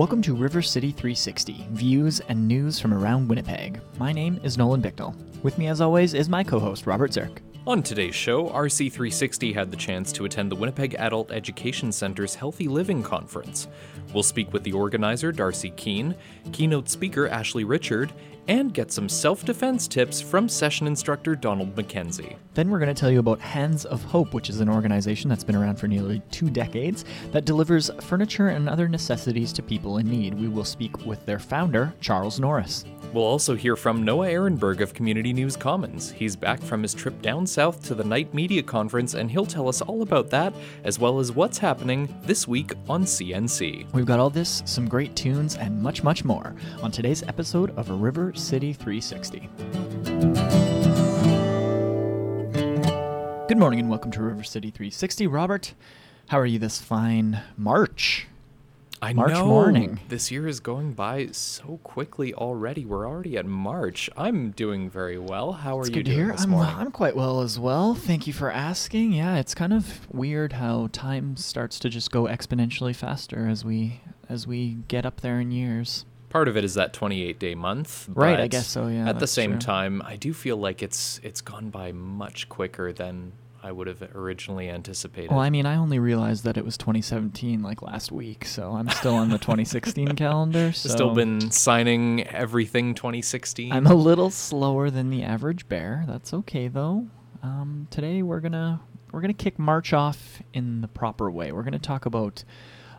Welcome to River City 360, views and news from around Winnipeg. My name is Nolan Bicknell. With me, as always, is my co host, Robert Zirk. On today's show, RC360 had the chance to attend the Winnipeg Adult Education Center's Healthy Living Conference. We'll speak with the organizer, Darcy Keene, keynote speaker, Ashley Richard, and get some self defense tips from session instructor Donald McKenzie. Then we're going to tell you about Hands of Hope, which is an organization that's been around for nearly two decades that delivers furniture and other necessities to people in need. We will speak with their founder, Charles Norris. We'll also hear from Noah Ehrenberg of Community News Commons. He's back from his trip down south to the Knight Media Conference, and he'll tell us all about that, as well as what's happening this week on CNC. We've got all this, some great tunes, and much, much more on today's episode of A River City 360. Good morning and welcome to River City 360. Robert, how are you this fine March? I know March know. morning. This year is going by so quickly already. We're already at March. I'm doing very well. How are It's you good doing hear. this I'm, morning? I'm quite well as well. Thank you for asking. Yeah, it's kind of weird how time starts to just go exponentially faster as we as we get up there in years. Part of it is that 28 day month. Right, I guess so, yeah, At the same true. time, I do feel like it's it's gone by much quicker than I would have originally anticipated. Well, I mean, I only realized that it was 2017 like last week, so I'm still on the 2016 calendar. So Still been signing everything 2016. I'm a little slower than the average bear. That's okay though. Um, today we're gonna we're gonna kick March off in the proper way. We're gonna talk about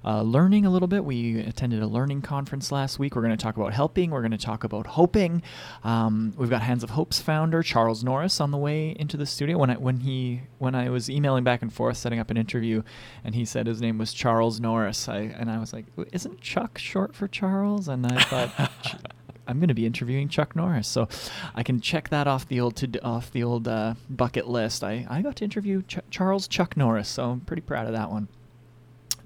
uh, learning a little bit. We attended a learning conference last week. We're going to talk about helping. We're going to talk about hoping. Um, we've got Hands of Hope's founder Charles Norris on the way into the studio. When I when he when I was emailing back and forth setting up an interview, and he said his name was Charles Norris, I and I was like, isn't Chuck short for Charles? And I thought. I'm going to be interviewing Chuck Norris, so I can check that off the old to off the old uh, bucket list. I, I got to interview Ch- Charles Chuck Norris, so I'm pretty proud of that one.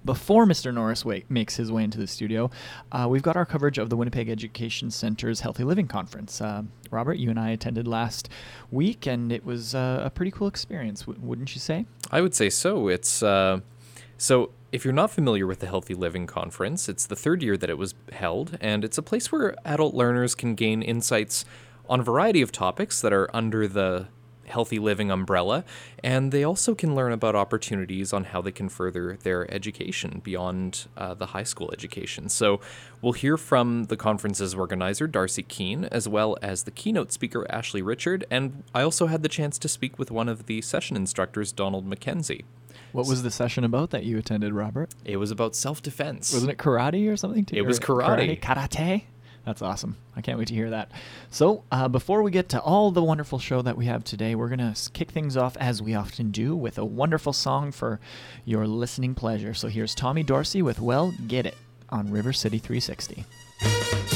Before Mr. Norris wa- makes his way into the studio, uh, we've got our coverage of the Winnipeg Education Center's Healthy Living Conference. Uh, Robert, you and I attended last week, and it was uh, a pretty cool experience, w- wouldn't you say? I would say so. It's uh, so if you're not familiar with the Healthy Living Conference, it's the third year that it was held, and it's a place where adult learners can gain insights on a variety of topics that are under the healthy living umbrella and they also can learn about opportunities on how they can further their education beyond uh, the high school education so we'll hear from the conference's organizer darcy keene as well as the keynote speaker ashley richard and i also had the chance to speak with one of the session instructors donald mckenzie What was the session about that you attended, Robert? it was about self-defense Wasn't it karate or something? too? It was Or karate. Karate. That's awesome. I can't wait to hear that. So, uh, before we get to all the wonderful show that we have today, we're going to kick things off as we often do with a wonderful song for your listening pleasure. So, here's Tommy Dorsey with Well Get It on River City 360.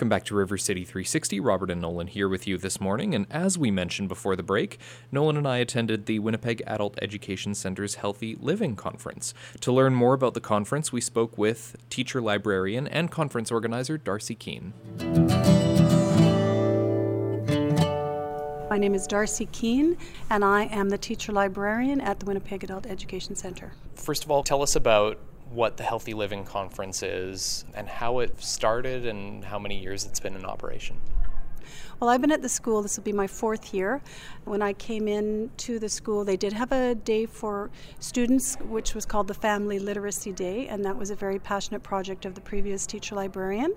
Welcome back to River City 360. Robert and Nolan here with you this morning. And as we mentioned before the break, Nolan and I attended the Winnipeg Adult Education Center's Healthy Living Conference. To learn more about the conference, we spoke with teacher librarian and conference organizer Darcy Keene. My name is Darcy Keene, and I am the teacher librarian at the Winnipeg Adult Education Center. First of all, tell us about what the Healthy Living Conference is and how it started and how many years it's been in operation. Well, I've been at the school, this will be my fourth year. When I came in to the school, they did have a day for students, which was called the Family Literacy Day, and that was a very passionate project of the previous teacher librarian.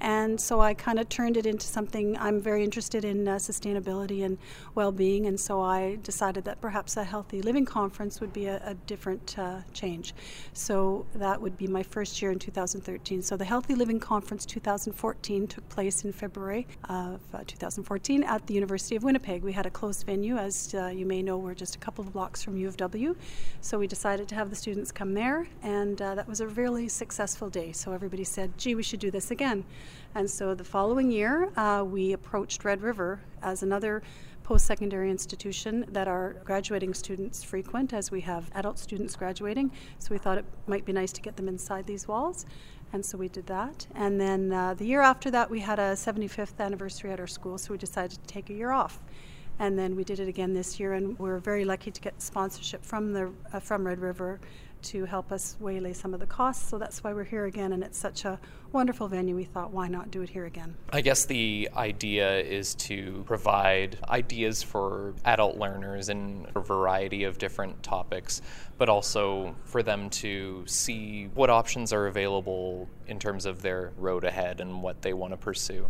And so I kind of turned it into something I'm very interested in uh, sustainability and well being, and so I decided that perhaps a healthy living conference would be a, a different uh, change. So that would be my first year in 2013. So the Healthy Living Conference 2014 took place in February of uh, 2014 at the University of Winnipeg. We had a closed venue, as uh, you may know, we're just a couple of blocks from U of W. So we decided to have the students come there, and uh, that was a really successful day. So everybody said, gee, we should do this again. And so the following year, uh, we approached Red River as another post secondary institution that our graduating students frequent, as we have adult students graduating. So we thought it might be nice to get them inside these walls and so we did that. And then uh, the year after that, we had a 75th anniversary at our school, so we decided to take a year off. And then we did it again this year, and we are very lucky to get sponsorship from the uh, from Red River to help us waylay some of the costs. So that's why we're here again, and it's such a wonderful venue. We thought, why not do it here again? I guess the idea is to provide ideas for adult learners in a variety of different topics, but also for them to see what options are available in terms of their road ahead and what they want to pursue.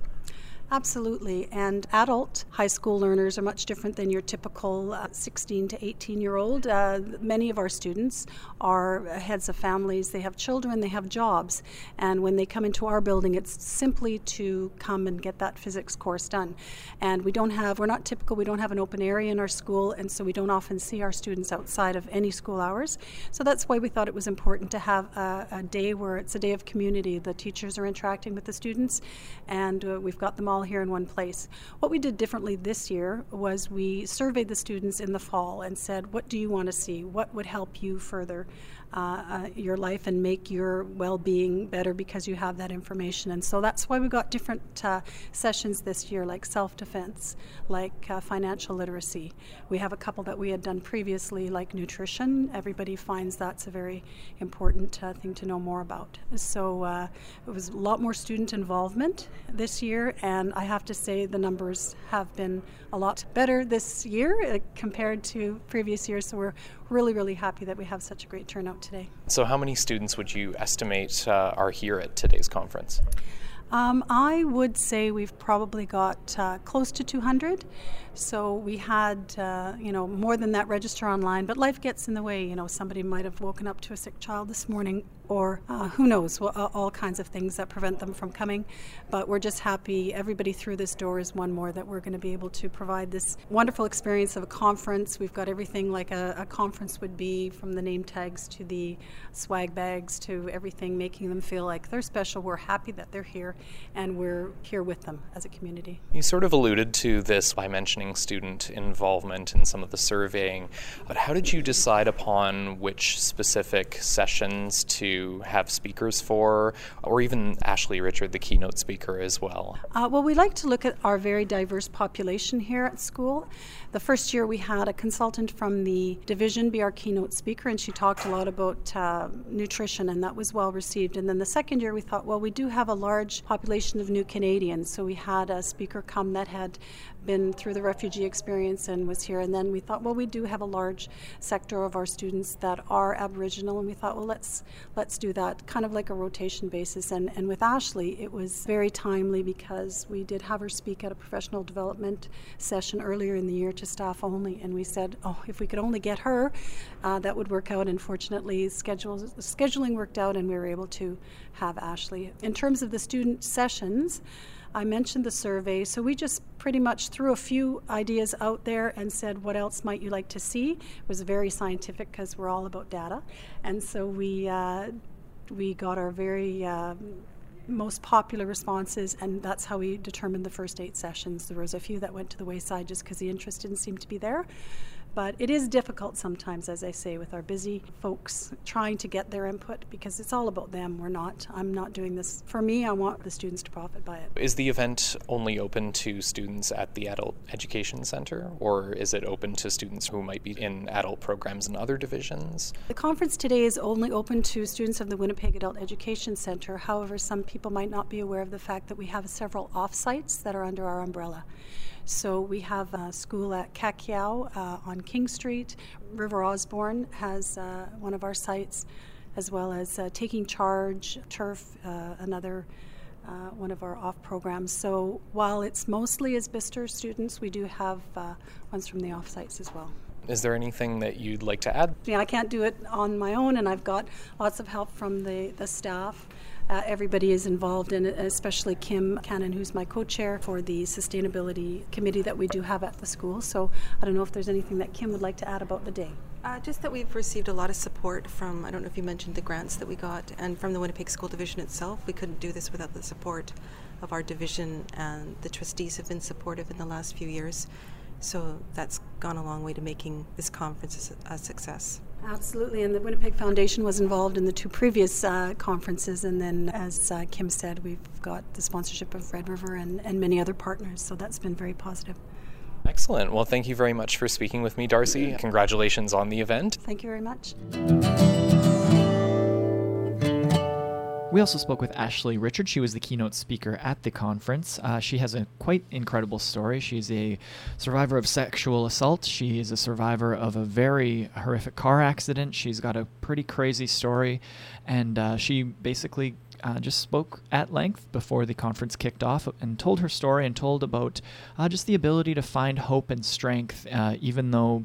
Absolutely. And adult high school learners are much different than your typical uh, 16 to 18 year old. Uh, many of our students are heads of families, they have children, they have jobs. And when they come into our building, it's simply to come and get that physics course done. And we don't have, we're not typical, we don't have an open area in our school, and so we don't often see our students outside of any school hours. So that's why we thought it was important to have a, a day where it's a day of community. The teachers are interacting with the students, and uh, we've got them all all here in one place. What we did differently this year was we surveyed the students in the fall and said, What do you want to see? What would help you further uh, uh, your life and make your well being better because you have that information? And so that's why we got different uh, sessions this year, like self defense, like uh, financial literacy. We have a couple that we had done previously, like nutrition. Everybody finds that's a very important uh, thing to know more about. So uh, it was a lot more student involvement this year, and I have to say the numbers have been a lot better this year compared to previous years. So we're really, really happy that we have such a great turnout today. So, how many students would you estimate uh, are here at today's conference? Um, I would say we've probably got uh, close to 200. So we had, uh, you know, more than that register online, but life gets in the way. You know, somebody might have woken up to a sick child this morning, or uh, who knows, all kinds of things that prevent them from coming. But we're just happy everybody through this door is one more that we're going to be able to provide this wonderful experience of a conference. We've got everything like a, a conference would be, from the name tags to the swag bags to everything, making them feel like they're special. We're happy that they're here, and we're here with them as a community. You sort of alluded to this by mentioning student involvement in some of the surveying. But how did you decide upon which specific sessions to have speakers for, or even Ashley Richard, the keynote speaker, as well? Uh, well, we like to look at our very diverse population here at school. The first year we had a consultant from the division be our keynote speaker, and she talked a lot about uh, nutrition, and that was well received. And then the second year we thought, well, we do have a large population of new Canadians, so we had a speaker come that had been through the refugee experience and was here. And then we thought, well, we do have a large sector of our students that are Aboriginal, and we thought, well, let's let's do that, kind of like a rotation basis. And and with Ashley, it was very timely because we did have her speak at a professional development session earlier in the year to staff only, and we said, oh, if we could only get her, uh, that would work out. And fortunately, schedules scheduling worked out, and we were able to have Ashley. In terms of the student sessions. I mentioned the survey, so we just pretty much threw a few ideas out there and said, What else might you like to see? It was very scientific because we're all about data. And so we, uh, we got our very uh, most popular responses, and that's how we determined the first eight sessions. There was a few that went to the wayside just because the interest didn't seem to be there. But it is difficult sometimes, as I say, with our busy folks trying to get their input because it's all about them. We're not, I'm not doing this for me. I want the students to profit by it. Is the event only open to students at the Adult Education Center, or is it open to students who might be in adult programs in other divisions? The conference today is only open to students of the Winnipeg Adult Education Center. However, some people might not be aware of the fact that we have several off sites that are under our umbrella. So we have a school at Kakiao uh, on King Street. River Osborne has uh, one of our sites, as well as uh, Taking Charge, Turf, uh, another uh, one of our off programs. So while it's mostly Isbister students, we do have uh, ones from the off sites as well. Is there anything that you'd like to add? Yeah, I can't do it on my own, and I've got lots of help from the, the staff. Uh, everybody is involved in it, especially Kim Cannon, who's my co chair for the sustainability committee that we do have at the school. So I don't know if there's anything that Kim would like to add about the day. Uh, just that we've received a lot of support from, I don't know if you mentioned the grants that we got, and from the Winnipeg School Division itself. We couldn't do this without the support of our division, and the trustees have been supportive in the last few years. So that's gone a long way to making this conference a success. Absolutely, and the Winnipeg Foundation was involved in the two previous uh, conferences, and then, as uh, Kim said, we've got the sponsorship of Red River and, and many other partners, so that's been very positive. Excellent. Well, thank you very much for speaking with me, Darcy. Congratulations on the event. Thank you very much. We also spoke with Ashley Richard. She was the keynote speaker at the conference. Uh, she has a quite incredible story. She's a survivor of sexual assault. She is a survivor of a very horrific car accident. She's got a pretty crazy story, and uh, she basically uh, just spoke at length before the conference kicked off and told her story and told about uh, just the ability to find hope and strength, uh, even though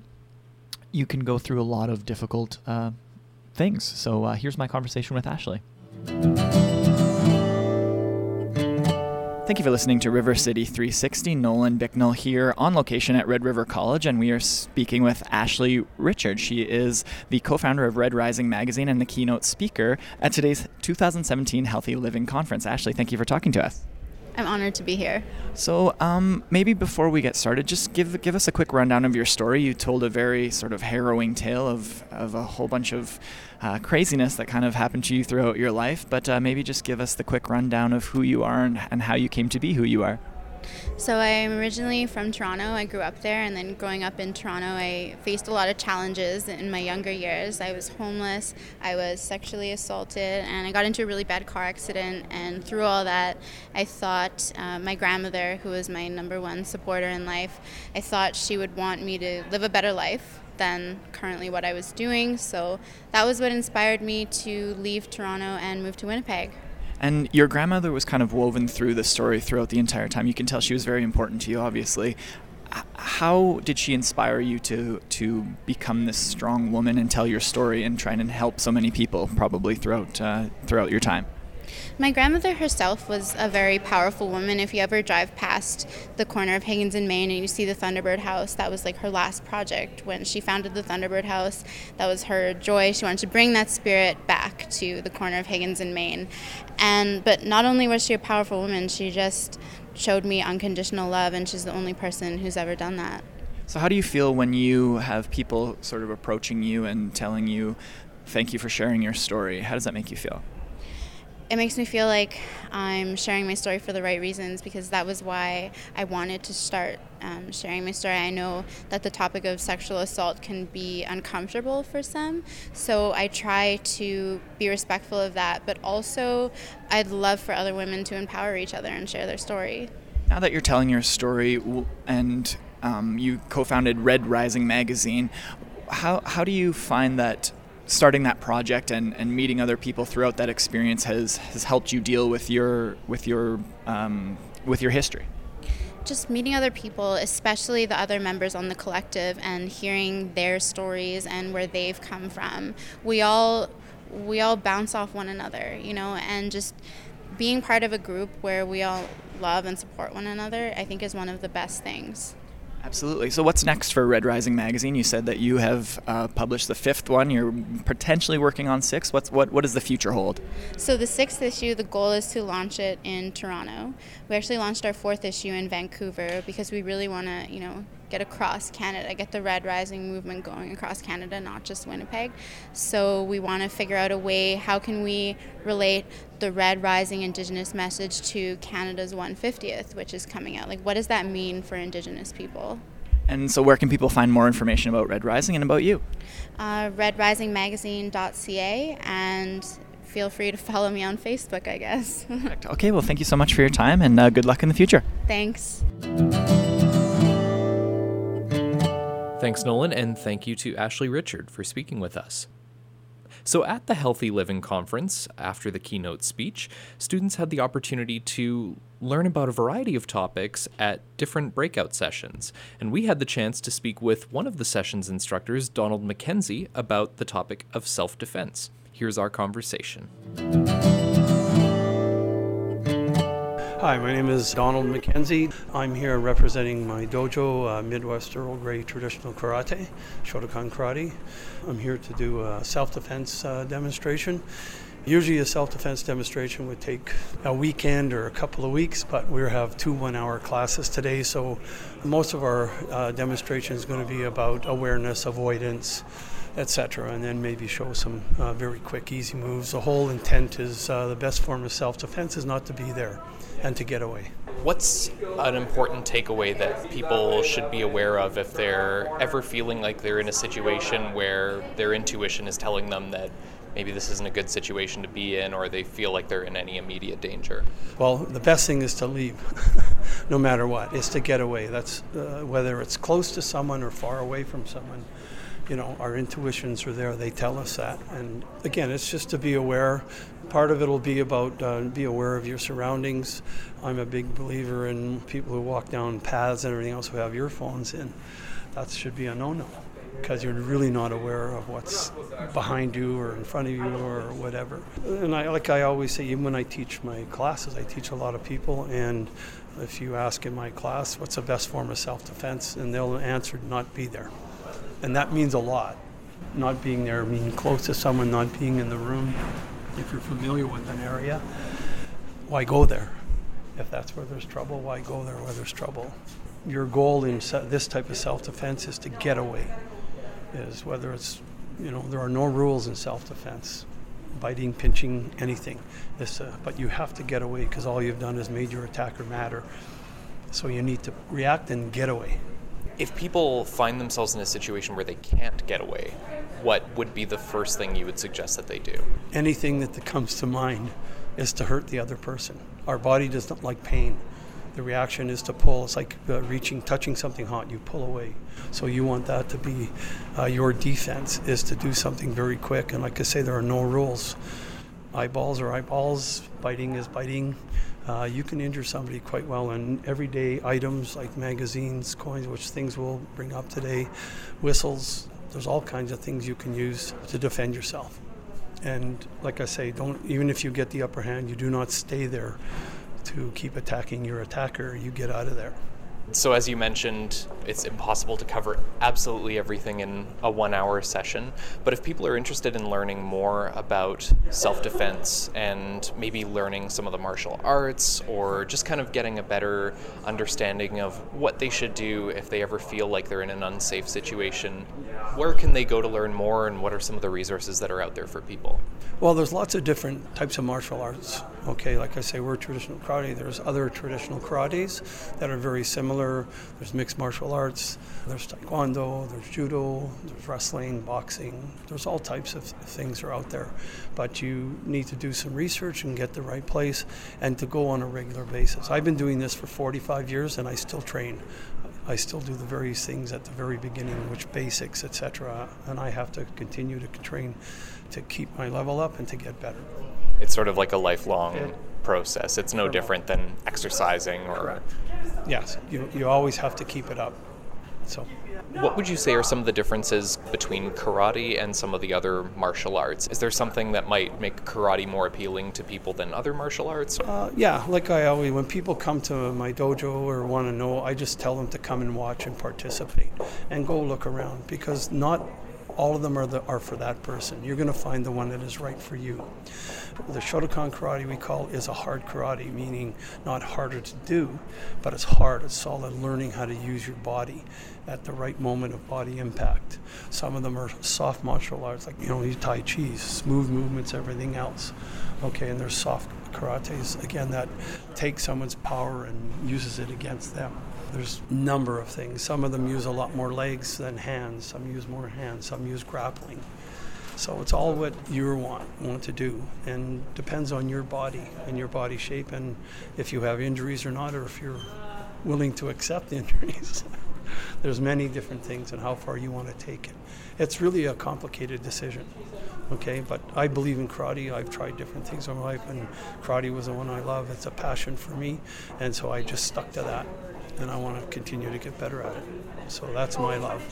you can go through a lot of difficult uh, things. So uh, here's my conversation with Ashley. Thank you for listening to River City 360. Nolan Bicknell here on location at Red River College, and we are speaking with Ashley Richard. She is the co founder of Red Rising Magazine and the keynote speaker at today's 2017 Healthy Living Conference. Ashley, thank you for talking to us. I'm honored to be here. So, um, maybe before we get started, just give give us a quick rundown of your story. You told a very sort of harrowing tale of, of a whole bunch of uh, craziness that kind of happened to you throughout your life, but uh, maybe just give us the quick rundown of who you are and, and how you came to be who you are. So I'm originally from Toronto. I grew up there, and then growing up in Toronto, I faced a lot of challenges in my younger years. I was homeless, I was sexually assaulted, and I got into a really bad car accident. And through all that, I thought uh, my grandmother, who was my number one supporter in life, I thought she would want me to live a better life than currently what I was doing. So that was what inspired me to leave Toronto and move to Winnipeg. And your grandmother was kind of woven through the story throughout the entire time. You can tell she was very important to you, obviously. How did she inspire you to to become this strong woman and tell your story and try and help so many people, probably throughout uh, throughout your time? My grandmother herself was a very powerful woman. If you ever drive past the corner of Higgins and Main and you see the Thunderbird House, that was like her last project when she founded the Thunderbird House. That was her joy. She wanted to bring that spirit back to the corner of Higgins and Main. And but not only was she a powerful woman, she just showed me unconditional love and she's the only person who's ever done that. So how do you feel when you have people sort of approaching you and telling you thank you for sharing your story? How does that make you feel? It makes me feel like I'm sharing my story for the right reasons because that was why I wanted to start um, sharing my story. I know that the topic of sexual assault can be uncomfortable for some, so I try to be respectful of that, but also I'd love for other women to empower each other and share their story. Now that you're telling your story and um, you co founded Red Rising Magazine, how, how do you find that starting that project and, and meeting other people throughout that experience has, has helped you deal with your with your um, with your history? Just meeting other people especially the other members on the collective and hearing their stories and where they've come from. We all we all bounce off one another you know and just being part of a group where we all love and support one another i think is one of the best things Absolutely. So, what's next for Red Rising magazine? You said that you have uh, published the fifth one. You're potentially working on six. What's what? What does the future hold? So, the sixth issue, the goal is to launch it in Toronto. We actually launched our fourth issue in Vancouver because we really want to, you know, get across Canada, get the Red Rising movement going across Canada, not just Winnipeg. So we want to figure out a way how can we relate the Red Rising Indigenous message to Canada's 150th, which is coming out. Like, what does that mean for Indigenous people? And so, where can people find more information about Red Rising and about you? Uh, RedRisingMagazine.ca and feel free to follow me on Facebook, I guess. okay, well, thank you so much for your time and uh, good luck in the future. Thanks. Thanks, Nolan, and thank you to Ashley Richard for speaking with us. So, at the Healthy Living Conference, after the keynote speech, students had the opportunity to learn about a variety of topics at different breakout sessions. And we had the chance to speak with one of the session's instructors, Donald McKenzie, about the topic of self defense. Here's our conversation. Hi, my name is Donald McKenzie. I'm here representing my dojo, uh, Midwest Earl Grey Traditional Karate, Shotokan Karate. I'm here to do a self defense uh, demonstration. Usually, a self defense demonstration would take a weekend or a couple of weeks, but we have two one hour classes today, so most of our uh, demonstration is going to be about awareness, avoidance, etc., and then maybe show some uh, very quick, easy moves. The whole intent is uh, the best form of self defense is not to be there and to get away. What's an important takeaway that people should be aware of if they're ever feeling like they're in a situation where their intuition is telling them that maybe this isn't a good situation to be in or they feel like they're in any immediate danger? Well, the best thing is to leave, no matter what, is to get away. That's uh, whether it's close to someone or far away from someone you know, our intuitions are there. They tell us that. And again, it's just to be aware. Part of it will be about uh, be aware of your surroundings. I'm a big believer in people who walk down paths and everything else who have earphones in. That should be a no-no because you're really not aware of what's behind you or in front of you or whatever. And I, like I always say, even when I teach my classes, I teach a lot of people, and if you ask in my class, what's the best form of self-defense, and they'll answer, not be there and that means a lot. Not being there, being close to someone, not being in the room. If you're familiar with an area, why go there? If that's where there's trouble, why go there where there's trouble? Your goal in this type of self-defense is to get away. Is whether it's, you know, there are no rules in self-defense, biting, pinching, anything. This, uh, but you have to get away because all you've done is made your attacker matter. So you need to react and get away if people find themselves in a situation where they can't get away, what would be the first thing you would suggest that they do? Anything that comes to mind is to hurt the other person. Our body does not like pain. The reaction is to pull. It's like uh, reaching, touching something hot. You pull away. So you want that to be uh, your defense is to do something very quick. And like I say, there are no rules. Eyeballs are eyeballs. Biting is biting uh, you can injure somebody quite well. And everyday items like magazines, coins, which things we'll bring up today, whistles, there's all kinds of things you can use to defend yourself. And like I say, don't even if you get the upper hand, you do not stay there to keep attacking your attacker. You get out of there. So, as you mentioned, it's impossible to cover absolutely everything in a one hour session. But if people are interested in learning more about self defense and maybe learning some of the martial arts or just kind of getting a better understanding of what they should do if they ever feel like they're in an unsafe situation, where can they go to learn more and what are some of the resources that are out there for people? Well, there's lots of different types of martial arts. Okay, like I say, we're traditional karate. There's other traditional karates that are very similar. There's mixed martial arts. There's taekwondo. There's judo. There's wrestling, boxing. There's all types of things are out there, but you need to do some research and get the right place, and to go on a regular basis. I've been doing this for 45 years, and I still train. I still do the various things at the very beginning, which basics, etc. And I have to continue to train to keep my level up and to get better. It's sort of like a lifelong it, process. It's no different than exercising or. Correct. Yes, you, you always have to keep it up. So. What would you say are some of the differences between karate and some of the other martial arts? Is there something that might make karate more appealing to people than other martial arts? Uh, yeah, like I always, when people come to my dojo or want to know, I just tell them to come and watch and participate and go look around because not all of them are, the, are for that person. You're going to find the one that is right for you. The Shotokan karate we call is a hard karate, meaning not harder to do, but it's hard, it's solid, learning how to use your body at the right moment of body impact. Some of them are soft martial arts, like, you know, you Tai Chi, smooth movements, everything else. Okay, and there's soft karates, again, that take someone's power and uses it against them. There's a number of things. Some of them use a lot more legs than hands. Some use more hands. Some use grappling. So it's all what you want want to do, and depends on your body and your body shape, and if you have injuries or not, or if you're willing to accept injuries. There's many different things and how far you want to take it. It's really a complicated decision. Okay, but I believe in karate. I've tried different things in my life, and karate was the one I love. It's a passion for me, and so I just stuck to that and I want to continue to get better at it. So that's my love.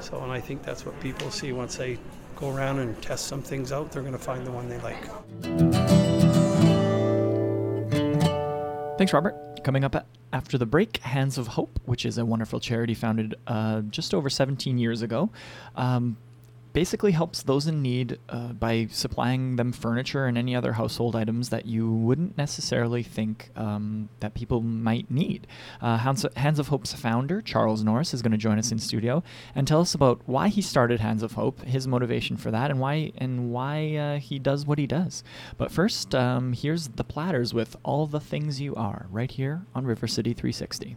So, and I think that's what people see once they go around and test some things out, they're going to find the one they like. Thanks, Robert. Coming up after the break, Hands of Hope, which is a wonderful charity founded uh, just over 17 years ago. Um, basically helps those in need uh, by supplying them furniture and any other household items that you wouldn't necessarily think um, that people might need. Uh, Hands, Hands of Hope's founder, Charles Norris, is going to join us in studio and tell us about why he started Hands of Hope, his motivation for that, and why and why uh, he does what he does. But first, um, here's the Platters with "All the Things You Are" right here on River City 360.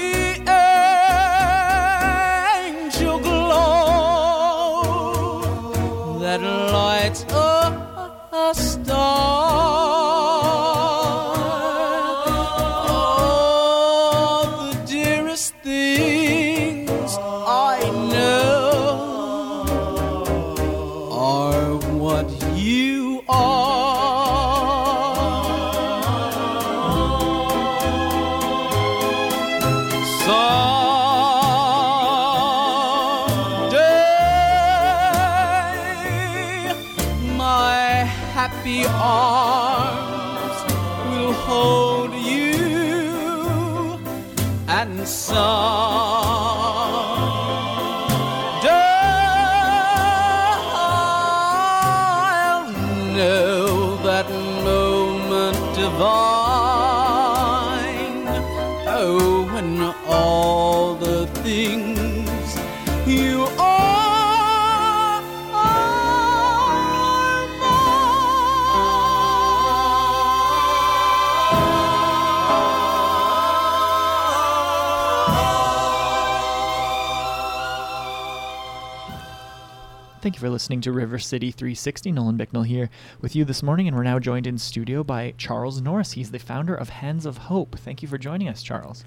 listening to River City 360. Nolan Bicknell here with you this morning, and we're now joined in studio by Charles Norris. He's the founder of Hands of Hope. Thank you for joining us, Charles.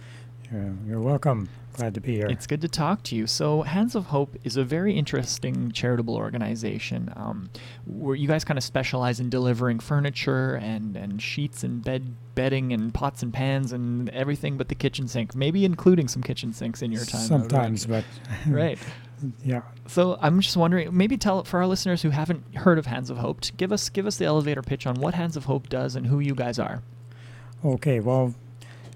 Yeah, you're welcome. Glad to be here. It's good to talk to you. So, Hands of Hope is a very interesting charitable organization um, where you guys kind of specialize in delivering furniture and, and sheets and bed bedding and pots and pans and everything but the kitchen sink, maybe including some kitchen sinks in your time. Sometimes, but right. yeah. So I'm just wondering, maybe tell for our listeners who haven't heard of Hands of Hope, give us give us the elevator pitch on what Hands of Hope does and who you guys are. Okay, well,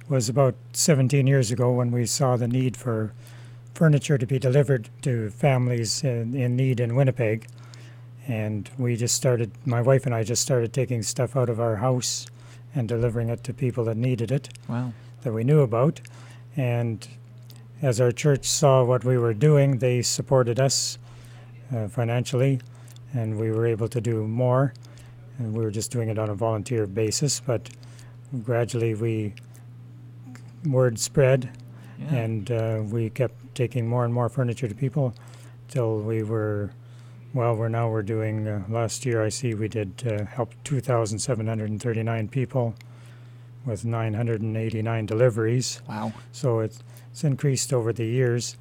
was about 17 years ago when we saw the need for furniture to be delivered to families in, in need in Winnipeg. And we just started, my wife and I just started taking stuff out of our house and delivering it to people that needed it, Wow. that we knew about. And as our church saw what we were doing, they supported us uh, financially, and we were able to do more. And we were just doing it on a volunteer basis, but gradually we word spread, Yeah. and uh, we kept taking more and more furniture to people till we were well we're now we're doing uh, last year i see we did uh, help 2739 people with 989 deliveries wow. so it's, it's increased over the years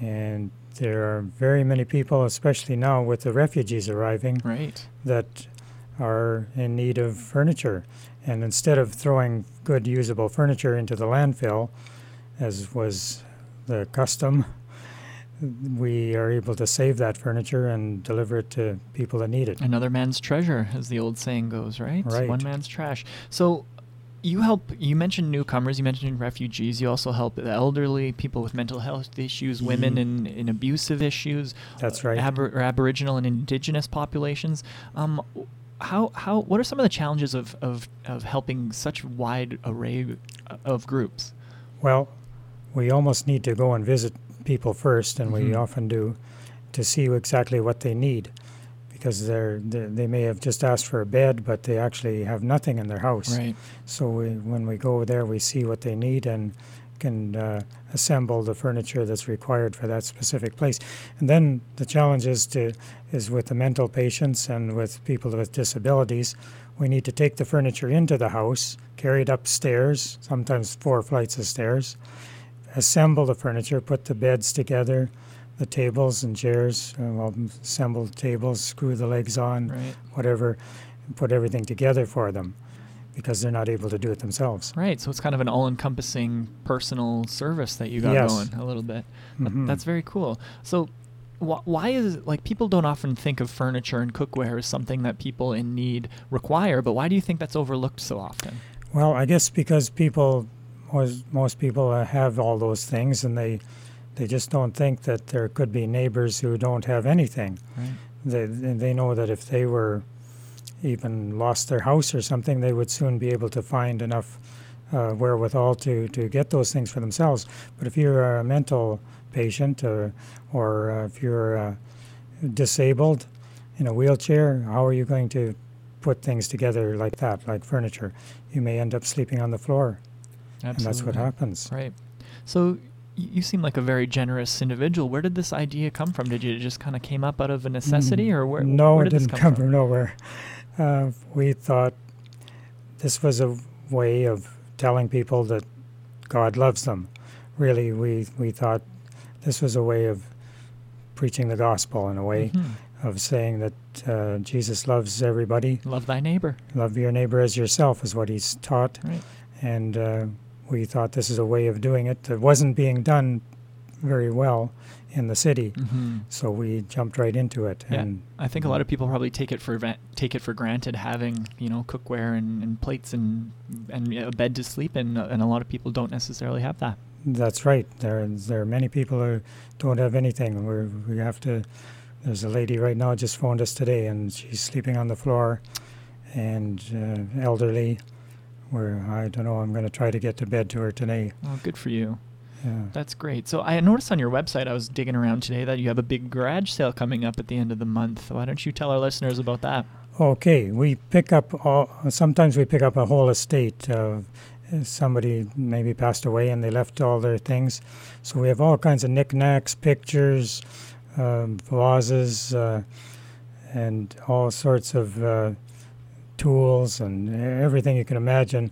and there are very many people especially now with the refugees arriving Right. that are in need of furniture. And instead of throwing good usable furniture into the landfill, as was the custom, we are able to save that furniture and deliver it to people that need it. Another man's treasure, as the old saying goes, right? Right. One man's trash. So you help you mentioned newcomers, you mentioned refugees, you also help the elderly, people with mental health issues, women Mhm. in, in abusive issues. That's right. Or Aboriginal and indigenous populations. Um, how how what are some of the challenges of, of, of helping such wide array of groups? Well, we almost need to go and visit people first, and we Mhm. often do, to see exactly what they need. Because they're, they they may have just asked for a bed, but they actually have nothing in their house. Right. So we, when we go there, we see what they need and can uh, assemble the furniture that's required for that specific place. And then the challenge is to is with the mental patients and with people with disabilities, we need to take the furniture into the house, carry it upstairs, sometimes four flights of stairs, assemble the furniture, put the beds together, the tables and chairs, uh, well, assemble the tables, screw the legs on, Right. whatever, and put everything together for them because they're not able to do it themselves. Right. So it's kind of an all-encompassing personal service that you got Yes. going a little bit. Mhm. That's very cool. So wh- why is it, like people don't often think of furniture and cookware as something that people in need require, but why do you think that's overlooked so often? Well, I guess because people, most, most people uh, have all those things, and they they just don't think that there could be neighbors who don't have anything. Right. They they know that if they were even lost their house or something, they would soon be able to find enough uh, wherewithal to, to get those things for themselves. But if you're a mental patient or, or uh, if you're uh, disabled in a wheelchair, how are you going to put things together like that, like furniture? You may end up sleeping on the floor, and that's what happens. Right. So you seem like a very generous individual. Where did this idea come from? Did you it just kind of came up out of a necessity, Mm, or where? No, where it didn't come from nowhere. Uh, we thought this was a way of telling people that God loves them. Really, we we thought this was a way of preaching the gospel in a way Mhm. of saying that uh, Jesus loves everybody. Love thy neighbor. Love your neighbor as yourself is what he's taught, Right. and uh, we thought this is a way of doing it that wasn't being done very well in the city. hmm So we jumped right into it. Yeah, And I think a lot of people probably take it for take it for granted having you know cookware and, and plates and and a bed to sleep in, and a lot of people don't necessarily have that. That's right. There, there are many people who don't have anything. We're, we have to. There's a lady right now just phoned us today, and she's sleeping on the floor, and uh, elderly. Where I don't know. I'm going to try to get to bed to her today. Well, good for you. Yeah. That's great. So I noticed on your website, I was digging around today, that you have a big garage sale coming up at the end of the month. Why don't you tell our listeners about that? Okay, we pick up all. Sometimes we pick up a whole estate. Uh, somebody maybe passed away and they left all their things, so we have all kinds of knickknacks, pictures, um, vases, uh, and all sorts of uh, tools and everything you can imagine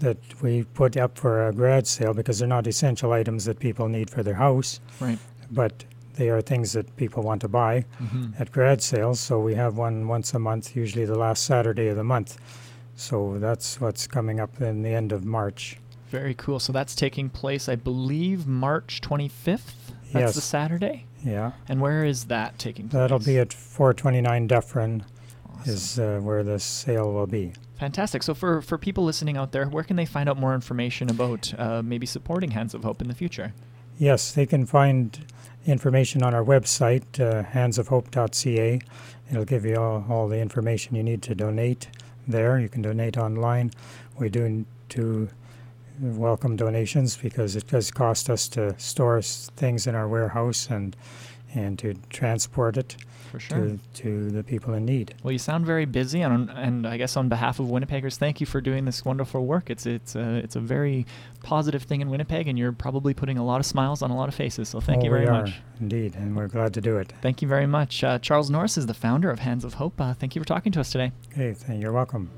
that we put up for a grad sale because they're not essential items that people need for their house, Right. but they are things that people want to buy hmm at grad sales. So we have one once a month, usually the last Saturday of the month. So that's what's coming up in the end of March. Very cool. So that's taking place, I believe, March 25th. That's the Saturday. Yeah, And where is that taking place? that'll be at 429 Dufferin. Is uh, where the sale will be. Fantastic. So for, for people listening out there, where can they find out more information about uh, maybe supporting Hands of Hope in the future? Yes, they can find information on our website, uh, handsofhope.ca. It'll give you all, all the information you need to donate there. You can donate online. We do to welcome donations because it does cost us to store things in our warehouse and and to transport it For sure. to, to the people in need. Well, you sound very busy, and and I guess on behalf of Winnipeggers, thank you for doing this wonderful work. It's it's a it's a very positive thing in Winnipeg, and you're probably putting a lot of smiles on a lot of faces. So thank Oh, you very we are, much. Indeed, and we're glad to do it. Thank you very much. Uh, Charles Norris is the founder of Hands of Hope. Uh, thank you for talking to us today. Th- you're welcome.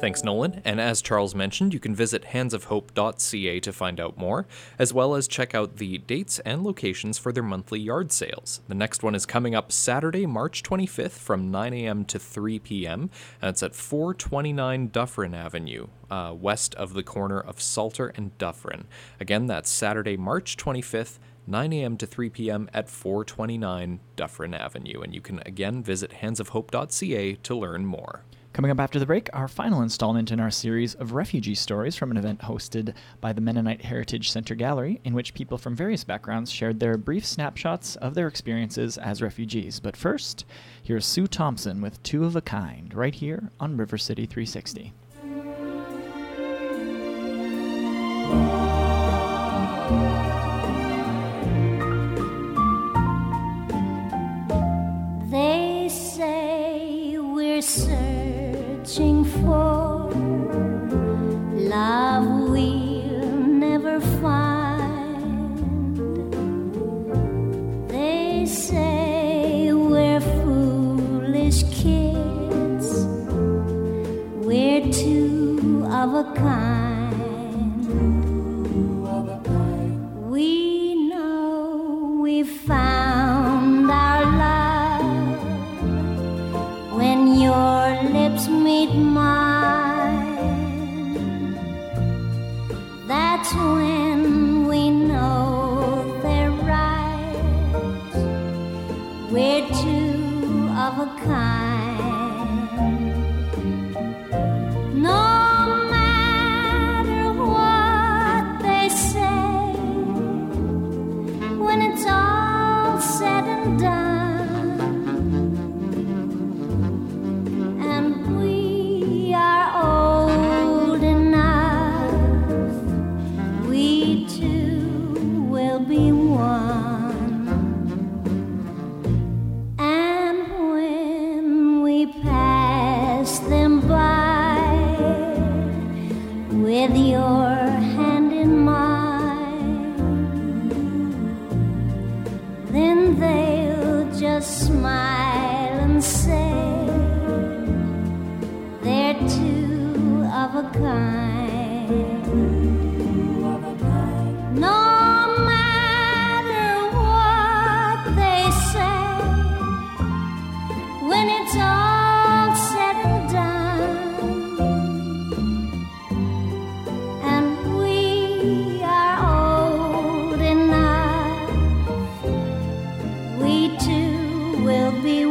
Thanks, Nolan. And as Charles mentioned, you can visit handsofhope.ca to find out more, as well as check out the dates and locations for their monthly yard sales. The next one is coming up Saturday, March 25th from 9 a.m. to 3 p.m., and it's at 429 Dufferin Avenue, uh, west of the corner of Salter and Dufferin. Again, that's Saturday, March 25th. 9 a.m. to 3 p.m. at 429 Dufferin Avenue. And you can again visit handsofhope.ca to learn more. Coming up after the break, our final installment in our series of refugee stories from an event hosted by the Mennonite Heritage Center Gallery, in which people from various backgrounds shared their brief snapshots of their experiences as refugees. But first, here's Sue Thompson with Two of a Kind, right here on River City 360. They say we're searching for love we'll never find. They say we're foolish kids, we're two of a kind.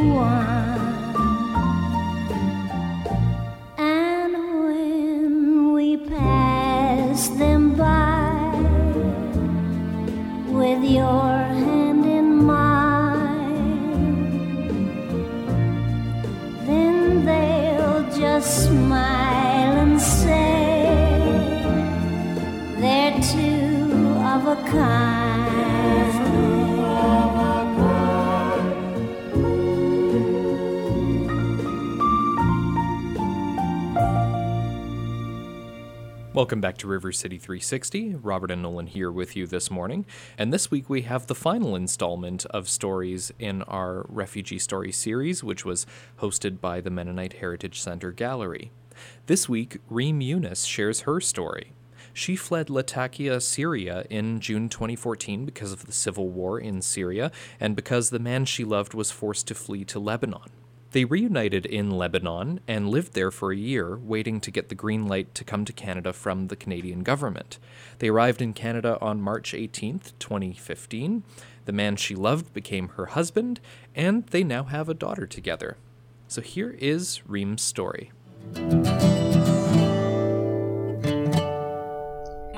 Will Welcome back to River City 360. Robert and Nolan here with you this morning. And this week we have the final installment of stories in our Refugee Story series, which was hosted by the Mennonite Heritage Center Gallery. This week, Reem Yunus shares her story. She fled Latakia, Syria in June 2014 because of the civil war in Syria and because the man she loved was forced to flee to Lebanon. They reunited in Lebanon and lived there for a year, waiting to get the green light to come to Canada from the Canadian government. They arrived in Canada on March 18th, 2015. The man she loved became her husband, and they now have a daughter together. So here is Reem's story. My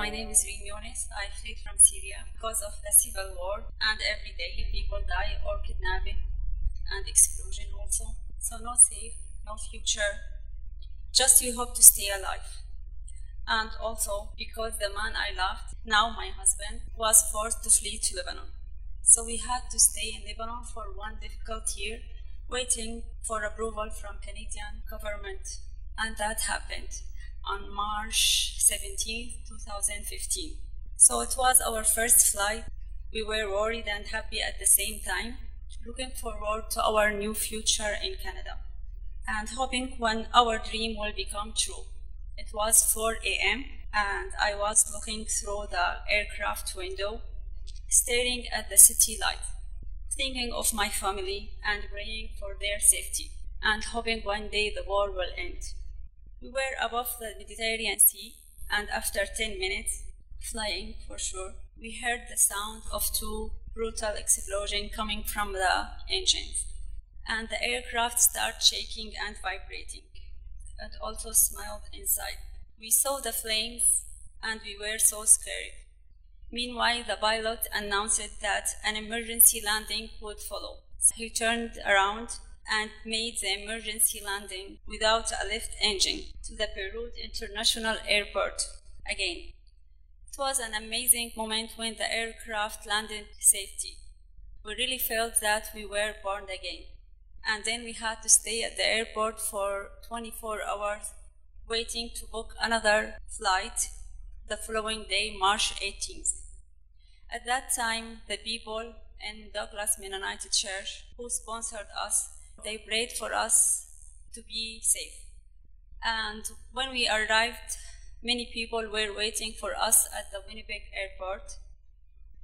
name is Reem Yunus. I fled from Syria because of the civil war, and every day people die or kidnapping and explosion also. So no safe, no future. Just you hope to stay alive. And also because the man I loved, now my husband, was forced to flee to Lebanon. So we had to stay in Lebanon for one difficult year, waiting for approval from Canadian government. And that happened on March 17, 2015. So it was our first flight. We were worried and happy at the same time, looking forward to our new future in Canada and hoping when our dream will become true. It was 4 a.m. and I was looking through the aircraft window, staring at the city light, thinking of my family and praying for their safety and hoping one day the war will end. We were above the Mediterranean Sea, and after 10 minutes, flying for sure, we heard the sound of two brutal explosion coming from the engines, and the aircraft started shaking and vibrating. It also smelled inside. We saw the flames, and we were so scared. Meanwhile, the pilot announced that an emergency landing would follow. He turned around and made the emergency landing without a lift engine to the Beirut International Airport again. It was an amazing moment when the aircraft landed safely. We really felt that we were born again. And then we had to stay at the airport for 24 hours waiting to book another flight the following day, March 18th. At that time, the people in Douglas Mennonite Church who sponsored us they prayed for us to be safe. And when we arrived, many people were waiting for us at the Winnipeg airport.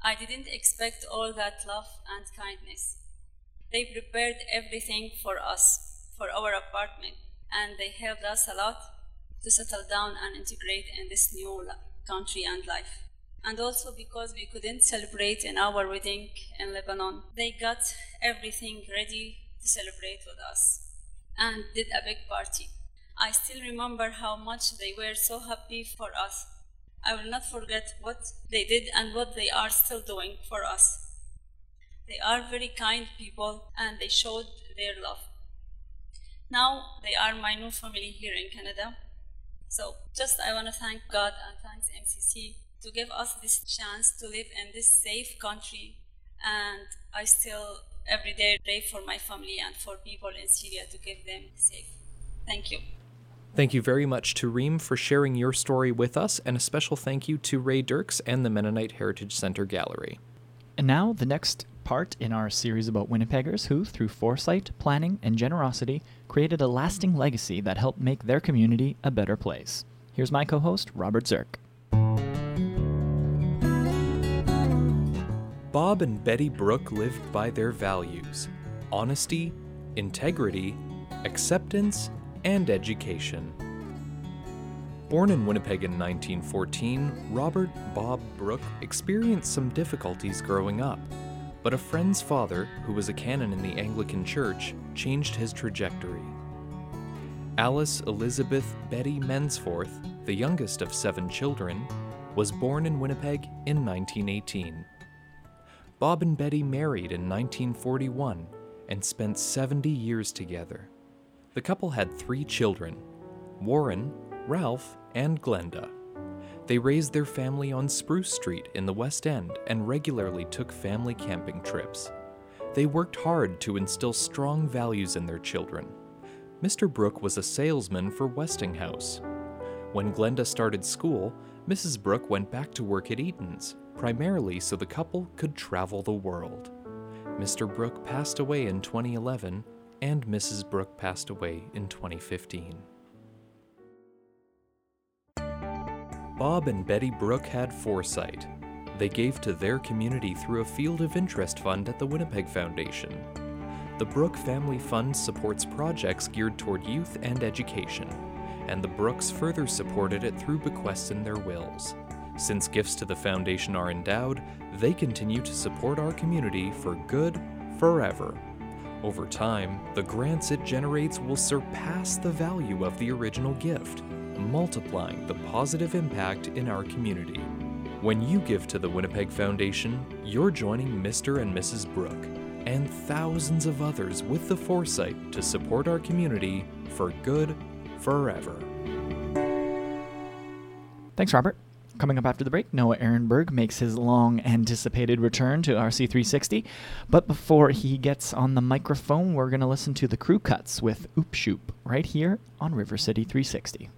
I didn't expect all that love and kindness. They prepared everything for us, for our apartment, and they helped us a lot to settle down and integrate in this new country and life. And also because we couldn't celebrate in our wedding in Lebanon, they got everything ready to celebrate with us and did a big party. I still remember how much they were so happy for us. I will not forget what they did and what they are still doing for us. They are very kind people and they showed their love. Now they are my new family here in Canada. So just I want to thank God and thanks MCC to give us this chance to live in this safe country and I still every day pray for my family and for people in Syria to keep them safe. Thank you. Thank you very much to Reem for sharing your story with us, and a special thank you to Ray Dirks and the Mennonite Heritage Center Gallery. And now, the next part in our series about Winnipeggers who, through foresight, planning, and generosity, created a lasting legacy that helped make their community a better place. Here's my co host, Robert Zirk. Bob and Betty Brooke lived by their values honesty, integrity, acceptance, and education. Born in Winnipeg in 1914, Robert Bob Brooke experienced some difficulties growing up, but a friend's father, who was a canon in the Anglican Church, changed his trajectory. Alice Elizabeth Betty Mensforth, the youngest of seven children, was born in Winnipeg in 1918. Bob and Betty married in 1941 and spent 70 years together. The couple had three children Warren, Ralph, and Glenda. They raised their family on Spruce Street in the West End and regularly took family camping trips. They worked hard to instill strong values in their children. Mr. Brooke was a salesman for Westinghouse. When Glenda started school, Mrs. Brooke went back to work at Eaton's, primarily so the couple could travel the world. Mr. Brooke passed away in 2011, and Mrs. Brooke passed away in 2015. Bob and Betty Brooke had foresight. They gave to their community through a Field of Interest fund at the Winnipeg Foundation. The Brooke Family Fund supports projects geared toward youth and education, and the Brooks further supported it through bequests in their wills. Since gifts to the foundation are endowed, they continue to support our community for good forever. Over time, the grants it generates will surpass the value of the original gift, multiplying the positive impact in our community. When you give to the Winnipeg Foundation, you're joining Mr. and Mrs. Brooke and thousands of others with the foresight to support our community for good forever. Thanks, Robert. Coming up after the break, Noah Ehrenberg makes his long anticipated return to RC360. But before he gets on the microphone, we're going to listen to the crew cuts with Oop Shoop right here on River City 360.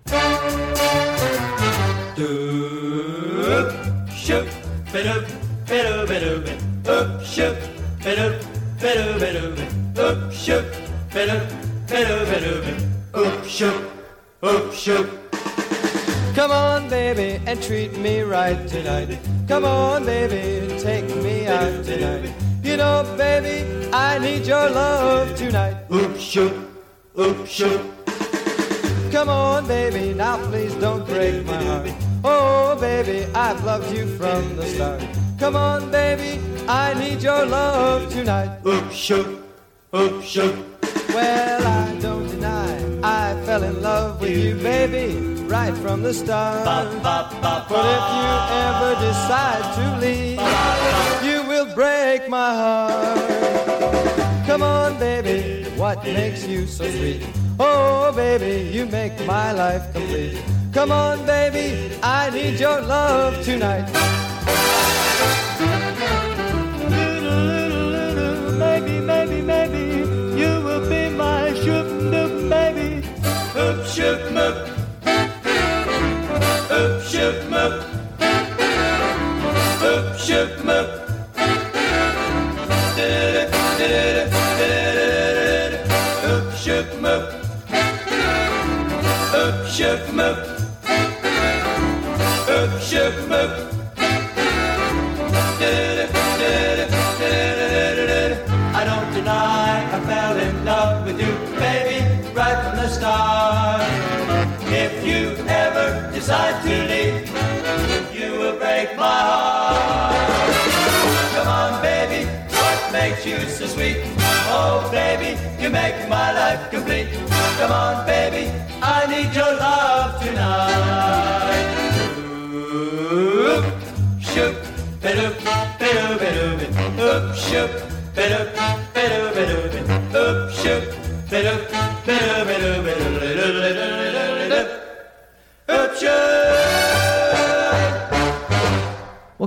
Come on, baby, and treat me right tonight. Come on, baby, take me out tonight. You know, baby, I need your love tonight. Oop shoot, oop shoot. Come on, baby, now please don't break my heart. Oh, baby, I've loved you from the start. Come on, baby, I need your love tonight. Oop shoot, oop shoot. Well, I don't deny I fell in love with you, baby, right from the start. But if you ever decide to leave, you will break my heart. Come on, baby, what makes you so sweet? Oh, baby, you make my life complete. Come on, baby, I need your love tonight. Little, little, little, maybe, maybe, maybe, you will be my shoop doop baby. Oop shoop moop. Oop shoop moop. Oop shoop moop. Oop shoop moop. Oop shoop moop. Oop shoop moop. I Oh, baby, you make my life complete. Come on, baby, I need your love tonight. Oop, shoop, ba-doop, ba-doo, ba-doo, ba- oop, shoop, ba-doop, ba-doo, ba-doo, ba- oop, shoop, ba-doop, ba-doo, ba-doo, ba-doo,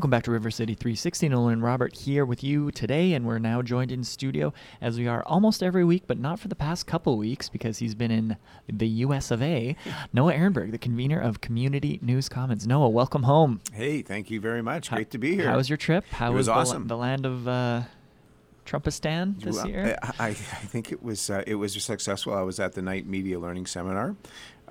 Welcome back to River City 360. Nolan and Robert here with you today, and we're now joined in studio as we are almost every week, but not for the past couple weeks because he's been in the US of A. Noah Ehrenberg, the convener of Community News Commons. Noah, welcome home. Hey, thank you very much. How- Great to be here. How was your trip? How It was the, awesome. the land of uh, Trumpistan this Well, year? I, I I think it was uh, it was successful. I was at the Knight Media Learning Seminar,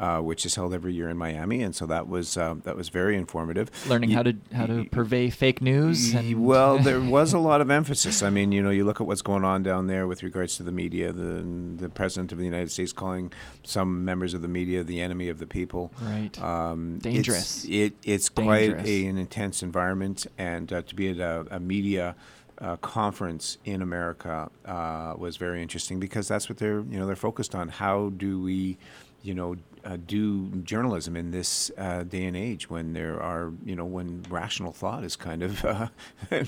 uh, which is held every year in Miami, and so that was um, that was very informative. Learning You- how to how to purvey fake news and well, there was a lot of emphasis. I mean, you know, you look at what's going on down there with regards to the media. The the president of the United States calling some members of the media the enemy of the people. Right. Um, it's- Dangerous. It it's quite a, an intense environment, and uh, to be at a, a media. Uh, conference in America uh, was very interesting because that's what they're you know they're focused on. How do we, you know, uh, do journalism in this uh, day and age when there are you know when rational thought is kind of uh,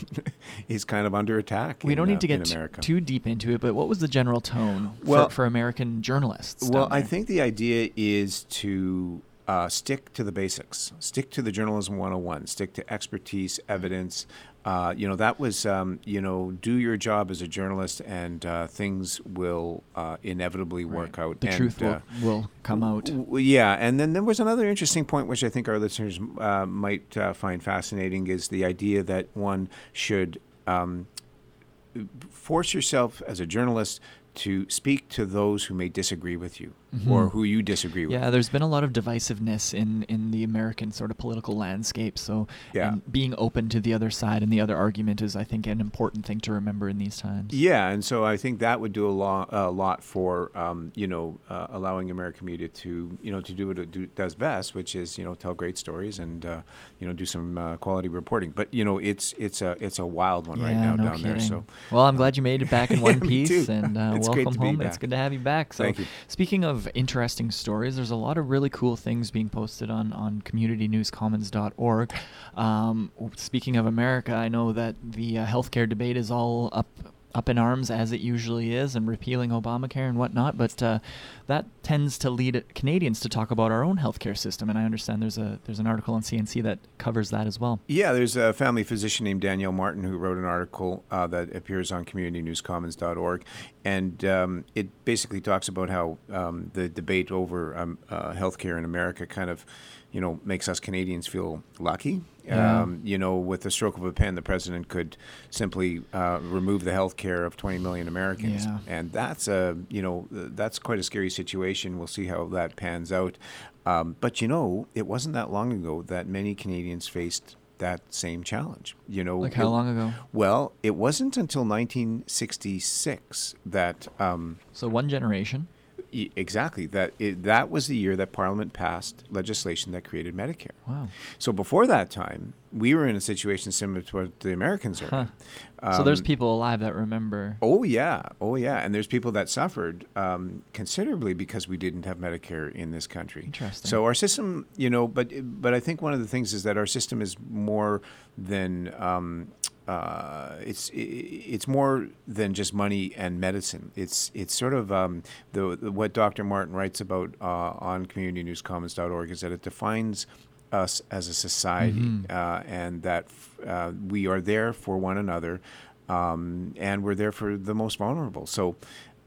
is kind of under attack. we in, don't uh, need to get t- too deep into it, but what was the general tone Well- for, for American journalists? Well, I think the idea is to uh, stick to the basics. Stick to the journalism 101. Stick to expertise, evidence. Uh, you know, that was, um, you know, do your job as a journalist and uh, things will uh, inevitably work out. The and, truth will, uh, will come out. w- w- yeah, and then there was another interesting point which I think our listeners uh, might uh, find fascinating is the idea that one should um, force yourself as a journalist to speak to those who may disagree with you or who you disagree with. Mm-hmm. Yeah, there's been a lot of divisiveness in, in the American sort of political landscape. So, Yeah. being open to the other side and the other argument is, I think, an important thing to remember in these times. Yeah, and so I think that would do a lot, a lot for um, you know uh, allowing American media to you know to do what it do, does best, which is you know tell great stories and uh, you know do some uh, quality reporting. But you know it's it's a it's a wild one right now no down there. So well, I'm glad you made it back in one Me piece, and uh, welcome home. It's good to have you back. So, Thank you. speaking of interesting stories, there's a lot of really cool things being posted on on communitynewscommons.org. Um, speaking of America, I know that the uh, healthcare debate is all up up in arms as it usually is, and repealing Obamacare and whatnot. But uh, that tends to lead Canadians to talk about our own healthcare system, and I understand there's a there's an article on CNC that covers that as well. Yeah, there's a family physician named Danielle Martin who wrote an article uh, that appears on communitynewscommons.org. And um, it basically talks about how um, the debate over um, uh, healthcare in America kind of, you know, makes us Canadians feel lucky. Yeah. Um, you know, with the stroke of a pen, the president could simply uh, remove the health care of 20 million Americans. Yeah. And that's a, you know, that's quite a scary situation. We'll see how that pans out. Um, but you know, it wasn't that long ago that many Canadians faced that same challenge. You know, Like how it- long ago? Well, it wasn't until 1966 that. Um, So one generation. Exactly. That it, that was the year that Parliament passed legislation that created Medicare. Wow. So before that time, we were in a situation similar to what the Americans are. Huh. in. so there's Um, people alive that remember. Oh yeah, oh yeah, and there's people that suffered um, considerably because we didn't have Medicare in this country. Interesting. So our system, you know, but but I think one of the things is that our system is more than um, uh, it's it's more than just money and medicine. It's it's sort of um, the, the what Dr. Martin writes about uh, on CommunityNewsCommons.org is that it defines us as a society Mhm. uh, and that uh, we are there for one another um, and we're there for the most vulnerable. So,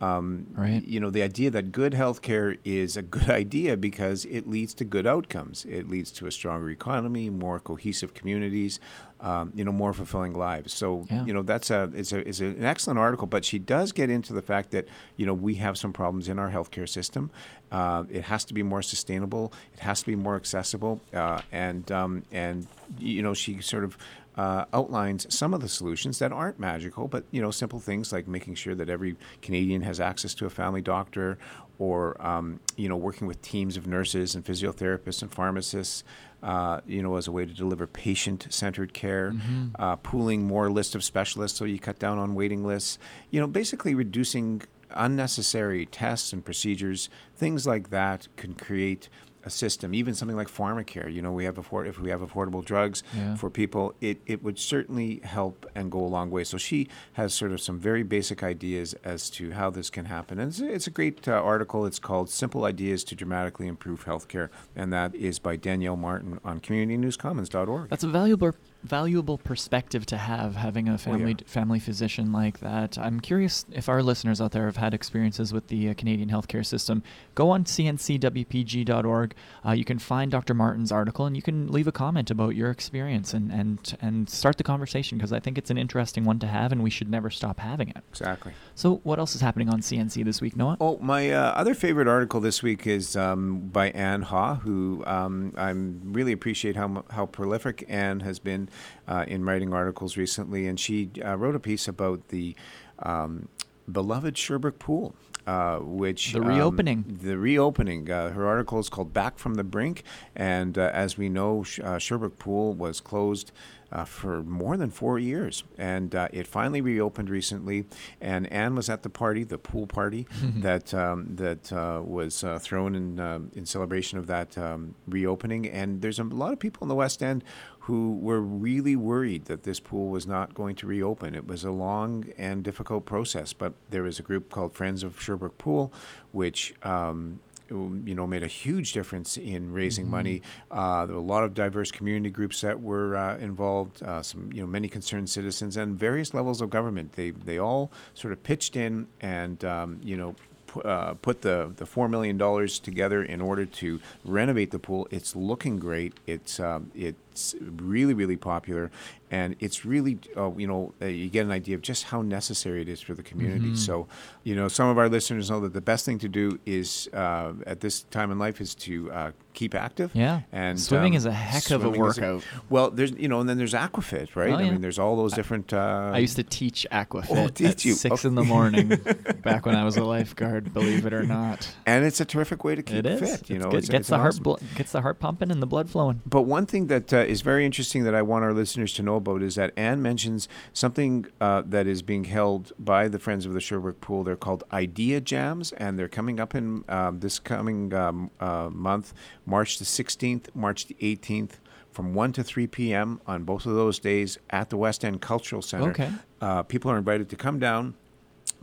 um, Right. you know, the idea that good healthcare is a good idea because it leads to good outcomes. It leads to a stronger economy, more cohesive communities, um, you know, more fulfilling lives. So, Yeah. you know, that's a it's a it's an excellent article. But she does get into the fact that you know we have some problems in our healthcare system. Uh, it has to be more sustainable. It has to be more accessible. Uh, and um, and you know, she sort of uh, outlines some of the solutions that aren't magical, but you know, simple things like making sure that every Canadian has access to a family doctor, or um, you know, working with teams of nurses and physiotherapists and pharmacists. Uh, you know, as a way to deliver patient-centered care, Mhm. uh, pooling more list of specialists so you cut down on waiting lists. You know, basically reducing unnecessary tests and procedures. Things like that can create a system. Even something like pharmacare. You know, we have afford if we have affordable drugs Yeah. for people, it, it would certainly help and go a long way. So she has sort of some very basic ideas as to how this can happen. And it's, it's a great uh, article. It's called Simple Ideas to Dramatically Improve Healthcare. And that is by Danielle Martin on communitynewscommons.org. That's a valuable valuable perspective to have having a family Oh, yeah. family physician like that. I'm curious if our listeners out there have had experiences with the uh, Canadian healthcare system. Go on cncwpg.org. Uh, you can find Dr. Martin's article and you can leave a comment about your experience and and and start the conversation because I think it's an interesting one to have and we should never stop having it. Exactly. So, what else is happening on CNC this week, Noah? Oh, my uh, other favorite article this week is um, by Anne Ha, who um, I really appreciate how how prolific Anne has been uh, in writing articles recently, and she uh, wrote a piece about the um, beloved Sherbrooke Pool. Uh, which The um, reopening. the reopening. Uh, her article is called "Back from the Brink," and uh, as we know, uh, Sherbrooke Pool was closed uh, for more than four years, and uh, it finally reopened recently. And Anne was at the party, the pool party that um, that uh, was uh, thrown in um in celebration of that um, reopening. And there's a lot of people in the West End who were really worried that this pool was not going to reopen. It was a long and difficult process, but there is a group called Friends of Sherbrooke Pool, which um, you know, made a huge difference in raising Mhm. money. Uh, there were a lot of diverse community groups that were uh, involved. Uh, some, you know, many concerned citizens and various levels of government. They they all sort of pitched in and um, you know. Uh, put the, the four million dollars together in order to renovate the pool. It's looking great. It's um, it's really really popular, and it's really uh, you know uh, you get an idea of just how necessary it is for the community. Mhm. So you know some of our listeners know that the best thing to do is uh, at this time in life is to uh, keep active. Yeah. and Swimming um, is a heck of a workout. well, there's you know, and then there's Aquafit, right? Oh, I mean, there's all those different. Uh, I used to teach aquafit Oh, did at you? six Oh. in the morning back when I was a lifeguard. Believe it or not, and it's a terrific way to keep it is. fit. You It's know, good. it's, gets it's the heart awesome- blo- gets the heart pumping and the blood flowing. But one thing that uh, is very interesting that I want our listeners to know about is that Anne mentions something uh, that is being held by the Friends of the Sherbrooke Pool. They're called Idea Jams, and they're coming up in um, this coming um, uh, month, March the 16th, March the 18th. From 1 to 3 p.m. on both of those days at the West End Cultural Center. Okay. Uh, people are invited to come down,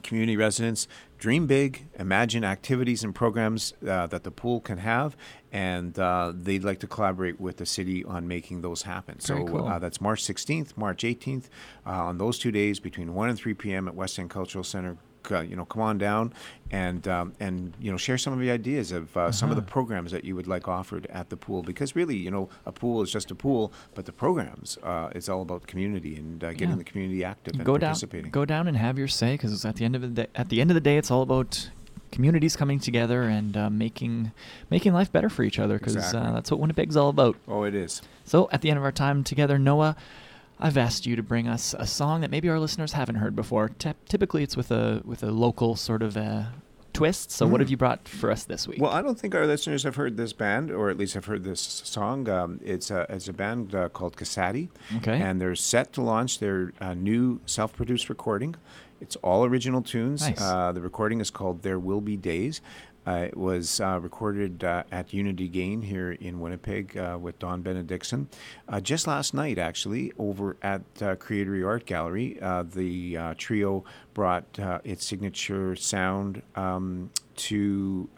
community residents dream big imagine activities and programs uh, that the pool can have and uh, they'd like to collaborate with the city on making those happen Very so cool. uh, that's march 16th march 18th uh, on those two days between 1 and 3 p.m at west end cultural center uh, you know come on down and um, and you know share some of the ideas of uh, some of the Uh-huh. programs that you would like offered at the pool because really you know a pool is just a pool but the programs uh, it's all about community and uh, getting Yeah. the community active and go down, go down and have your say because at the end of the day, at the end of the day, it's all about communities coming together and uh, making making life better for each other because Exactly. uh, that's what Winnipeg's all about. Oh, it is. So at the end of our time together, Noah, I've asked you to bring us a song that maybe our listeners haven't heard before. Ty- typically, it's with a with a local sort of uh twist. So what Mm. have you brought for us this week? Well, I don't think our listeners have heard this band, or at least have heard this song. Um, it's a it's a band uh, called Casati, Okay. and they're set to launch their uh, new self-produced recording. It's all original tunes. Nice. Uh, the recording is called "There Will Be Days." Uh, it was uh, recorded uh, at Unity Gain here in Winnipeg uh, with Don Benedictson. Uh, just last night, actually, over at uh, Cre8ery Art Gallery, uh, the trio brought its signature sound um, to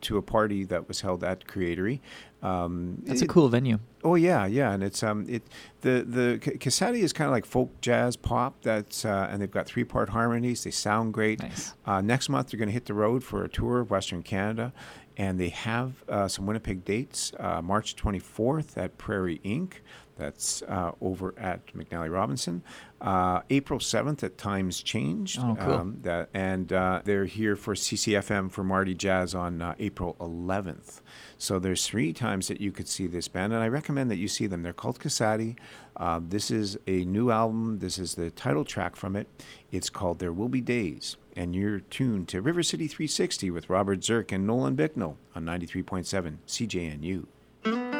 to a party that was held at Cre8ery. Um, That's a cool venue. Oh yeah, yeah, and it's um it the the Ca- Casati is kind of like folk jazz pop. That's uh, and they've got three part harmonies. They sound great. Nice. Uh, next month they're going to hit the road for a tour of Western Canada, and they have uh, some Winnipeg dates. Uh, March 24th at Prairie Ink. That's uh, over at McNally Robinson. Uh, April 7th at Times Change. Oh, cool. Um, that and uh, they're here for CCFM for Mardi Jazz on uh, April 11th. So there's three times that you could see this band, and I recommend that you see them. They're called Casati. Uh, this is a new album. This is the title track from it. It's called There Will Be Days, and you're tuned to River City 360 with Robert Zirk and Nolan Bicknell on 93.7 CJNU.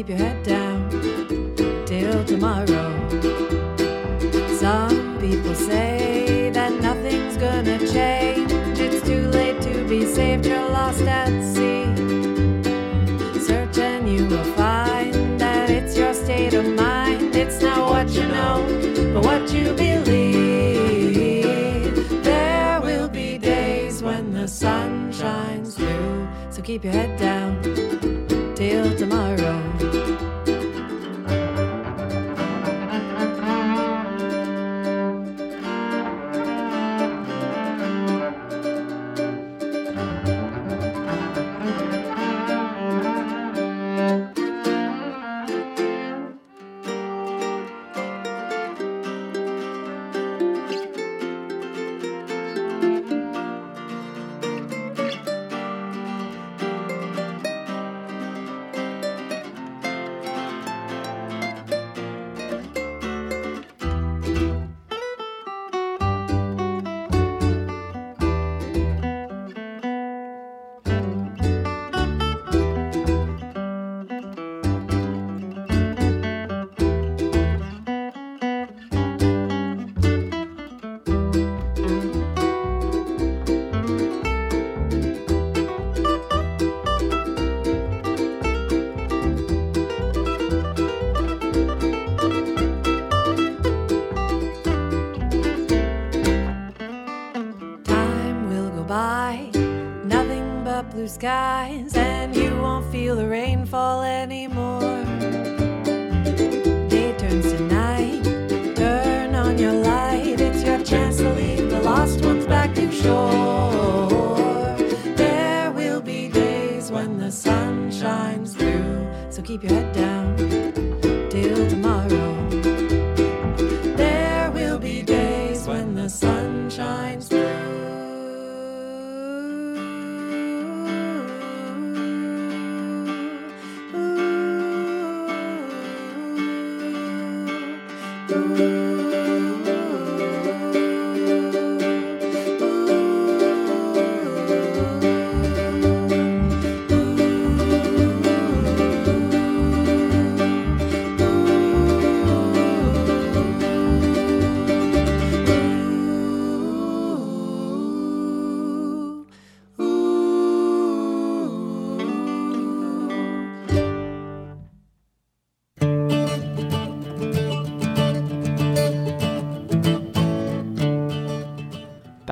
Keep your head down till tomorrow. Some people say that nothing's gonna change. It's too late to be saved, you're lost at sea. Search and you will find that it's your state of mind. It's not what you know, but what you believe. There will be days when the sun shines through, so keep your head down till tomorrow.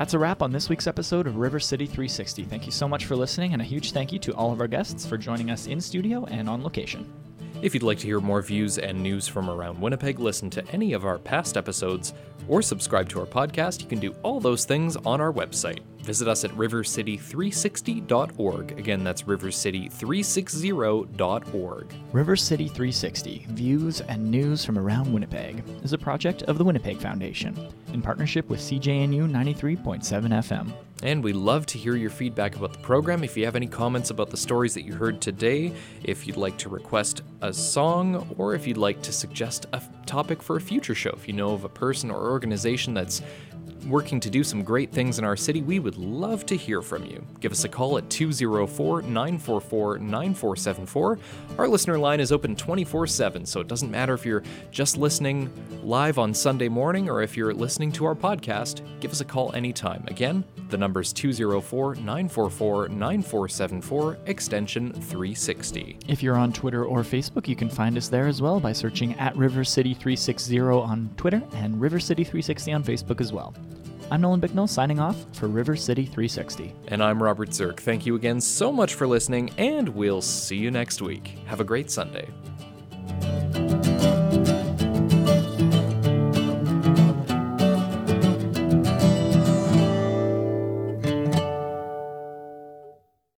That's a wrap on this week's episode of River City 360. Thank you so much for listening, and a huge thank you to all of our guests for joining us in studio and on location. If you'd like to hear more views and news from around Winnipeg, listen to any of our past episodes, or subscribe to our podcast, you can do all those things on our website. Visit us at rivercity360.org. Again, that's rivercity360.org. River City 360 Views and News from Around Winnipeg is a project of the Winnipeg Foundation in partnership with CJNU 93.7 FM. And we love to hear your feedback about the program. If you have any comments about the stories that you heard today, if you'd like to request a song, or if you'd like to suggest a topic for a future show, if you know of a person or organization that's working to do some great things in our city, we would love to hear from you. Give us a call at 204 944 9474. Our listener line is open 24 7, so it doesn't matter if you're just listening live on Sunday morning or if you're listening to our podcast, give us a call anytime. Again, the number is 204 944 9474, extension 360. If you're on Twitter or Facebook, you can find us there as well by searching at River City 360 on Twitter and River City 360 on Facebook as well. I'm Nolan Bicknell signing off for River City 360. And I'm Robert Zirk. Thank you again so much for listening, and we'll see you next week. Have a great Sunday.